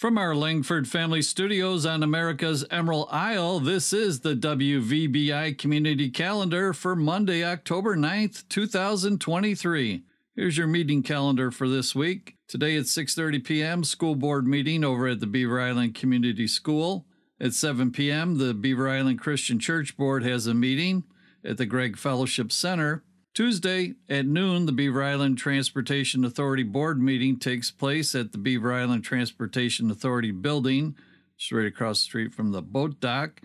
From our Langford Family Studios on America's Emerald Isle, this is the WVBI Community Calendar for Monday, October 9th, 2023. Here's your meeting calendar for this week. Today at 6:30 p.m., school board meeting over at the Beaver Island Community School. At 7 p.m., the Beaver Island Christian Church Board has a meeting at the Gregg Fellowship Center. Tuesday at noon, the Beaver Island Transportation Authority Board meeting takes place at the Beaver Island Transportation Authority building, just right across the street from the boat dock.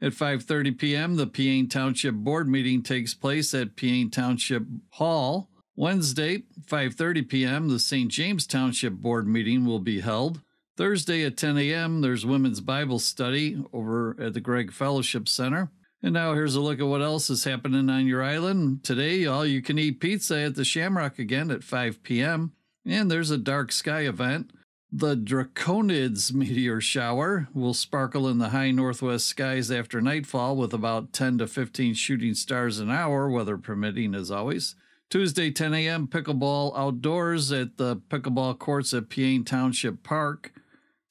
At 5:30 p.m., the Peaine Township Board meeting takes place at Peaine Township Hall. Wednesday, 5:30 p.m., the St. James Township Board meeting will be held. Thursday at 10 a.m., there's women's Bible study over at the Gregg Fellowship Center. And now here's a look at what else is happening on your island. Today, all you can eat pizza at the Shamrock again at 5 p.m. And there's a dark sky event. The Draconids meteor shower will sparkle in the high northwest skies after nightfall with about 10 to 15 shooting stars an hour, weather permitting as always. Tuesday, 10 a.m., pickleball outdoors at the pickleball courts at Peaine Township Park.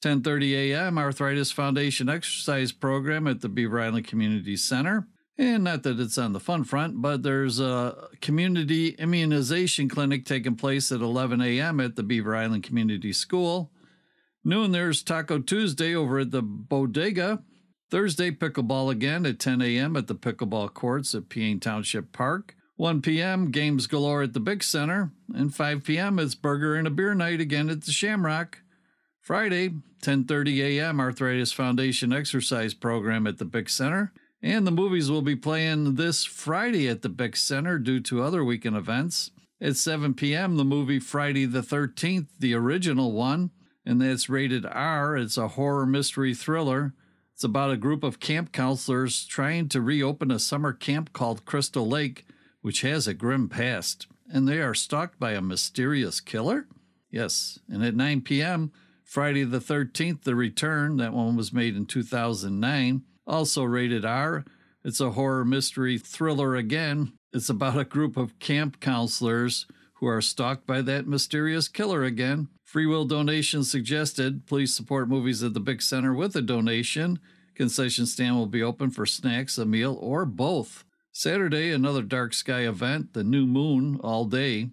10:30 a.m. Arthritis Foundation exercise program at the Beaver Island Community Center. And not that it's on the fun front, but there's a community immunization clinic taking place at 11 a.m. at the Beaver Island Community School. Noon, there's Taco Tuesday over at the Bodega. Thursday, pickleball again at 10 a.m. at the pickleball courts at Peaine Township Park. 1 p.m., games galore at the Bick Center. And 5 p.m., it's burger and a beer night again at the Shamrock. Friday, 10:30 a.m. Arthritis Foundation exercise program at the Bick Center. And the movies will be playing this Friday at the Bick Center due to other weekend events. At 7 p.m., the movie Friday the 13th, the original one, and that's rated R. It's a horror mystery thriller. It's about a group of camp counselors trying to reopen a summer camp called Crystal Lake, which has a grim past, and they are stalked by a mysterious killer? Yes, and at 9 p.m., Friday the 13th, The Return, that one was made in 2009, also rated R. It's a horror mystery thriller again. It's about a group of camp counselors who are stalked by that mysterious killer again. Free will donation suggested. Please support movies at the Bick Center with a donation. Concession stand will be open for snacks, a meal, or both. Saturday, another dark sky event, the new moon, all day.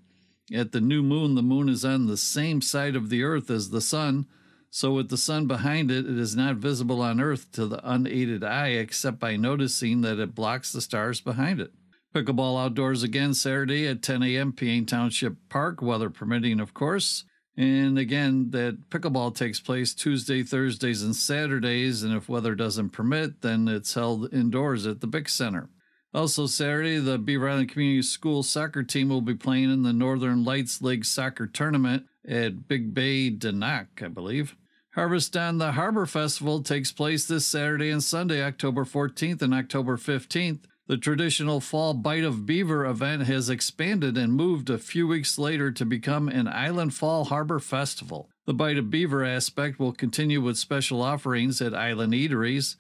At the new moon, the moon is on the same side of the earth as the sun, so with the sun behind it, it is not visible on earth to the unaided eye except by noticing that it blocks the stars behind it. Pickleball outdoors again Saturday at 10 a.m. Peaine Township Park, weather permitting, of course. And again, that pickleball takes place Tuesday, Thursdays, and Saturdays. And if weather doesn't permit, then it's held indoors at the Bick Center. Also, Saturday, the Beaver Island Community School soccer team will be playing in the Northern Lights League soccer tournament at Big Bay de Noc, I believe. Harvest on the Harbor Festival takes place this Saturday and Sunday, October 14th and October 15th. The traditional Fall Bite of Beaver event has expanded and moved a few weeks later to become an Island Fall Harbor Festival. The Bite of Beaver aspect will continue with special offerings at island eateries,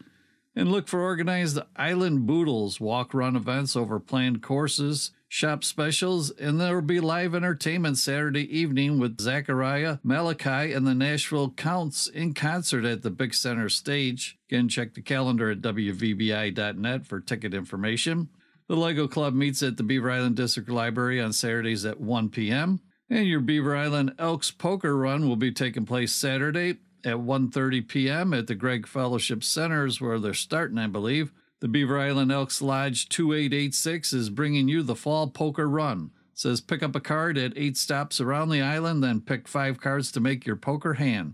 and look for organized island boodles, walk run events over planned courses, shop specials, and there will be live entertainment Saturday evening with Zachariah, Malachi, and the Nashville Counts in concert at the Bick Center stage. Again, check the calendar at WVBI.net for ticket information. The Lego Club meets at the Beaver Island District Library on Saturdays at 1 p.m. And your Beaver Island Elks Poker Run will be taking place Saturday at 1.30 p.m. at the Gregg Fellowship Centers where they're starting, I believe. The Beaver Island Elks Lodge 2886 is bringing you the Fall Poker Run. It says pick up a card at eight stops around the island, then pick five cards to make your poker hand.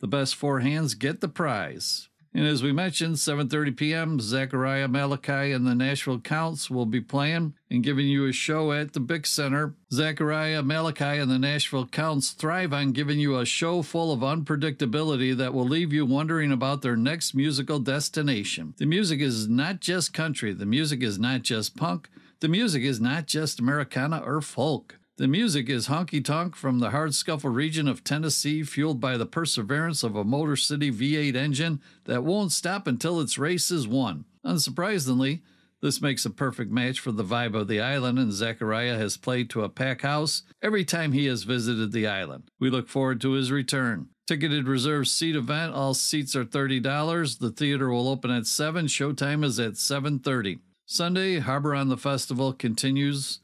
The best four hands get the prize. And as we mentioned, 7:30 p.m., Zachariah Malachi and the Nashville Counts will be playing and giving you a show at the Bick Center. Zachariah Malachi and the Nashville Counts thrive on giving you a show full of unpredictability that will leave you wondering about their next musical destination. The music is not just country, the music is not just punk, the music is not just Americana or folk. The music is honky tonk from the hard scuffle region of Tennessee, fueled by the perseverance of a Motor City V8 engine that won't stop until its race is won. Unsurprisingly, this makes a perfect match for the vibe of the island, and Zachariah has played to a pack house every time he has visited the island. We look forward to his return. Ticketed reserved seat event. All seats are $30. The theater will open at 7. Showtime is at 7:30. Sunday, Harbor on the Festival continues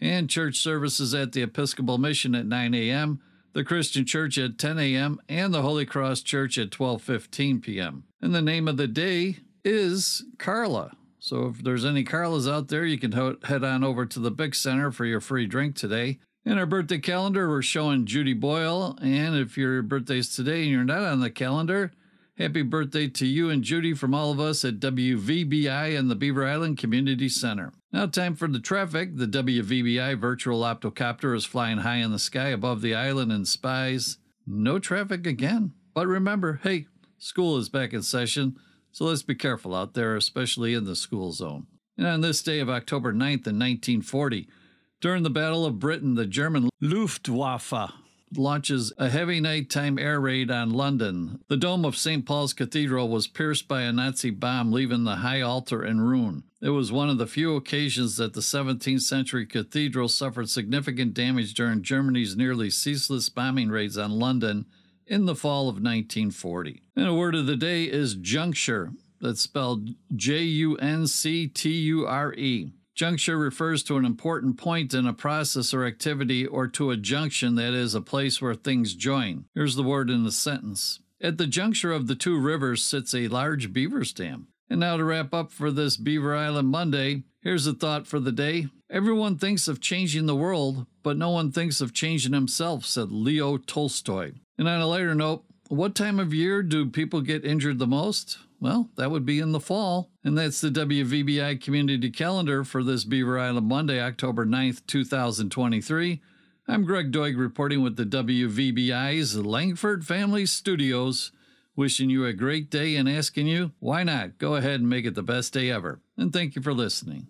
and church services at the Episcopal Mission at 9 a.m., the Christian Church at 10 a.m., and the Holy Cross Church at 12:15 p.m. And the name of the day is Carla. So if there's any Carlas out there, you can head on over to the Bick Center for your free drink today. In our birthday calendar, we're showing Judy Boyle, and if your birthday's today and you're not on the calendar, happy birthday to you and Judy from all of us at WVBI and the Beaver Island Community Center. Now, time for the traffic. The WVBI virtual optocopter is flying high in the sky above the island and spies. No traffic again. But remember, hey, school is back in session, so let's be careful out there, especially in the school zone. And on this day of October 9th in 1940, during the Battle of Britain, the German Luftwaffe launches a heavy nighttime air raid on London. The dome of St. Paul's Cathedral was pierced by a Nazi bomb, leaving the high altar in ruin. It was one of the few occasions that the 17th century cathedral suffered significant damage during Germany's nearly ceaseless bombing raids on London in the fall of 1940. And a word of the day is juncture. That's spelled J U N C T U R E. Juncture refers to an important point in a process or activity or to a junction that is a place where things join. Here's the word in the sentence. At the juncture of the two rivers sits a large beaver dam. And now to wrap up for this Beaver Island Monday, here's a thought for the day. Everyone thinks of changing the world, but no one thinks of changing himself, said Leo Tolstoy. And on a lighter note, what time of year do people get injured the most? Well, that would be in the fall. And that's the WVBI community calendar for this Beaver Island Monday, October 9th, 2023. I'm Greg Doig reporting with the WVBI's Langford Family Studios, wishing you a great day and asking you, why not? Go ahead and make it the best day ever. And thank you for listening.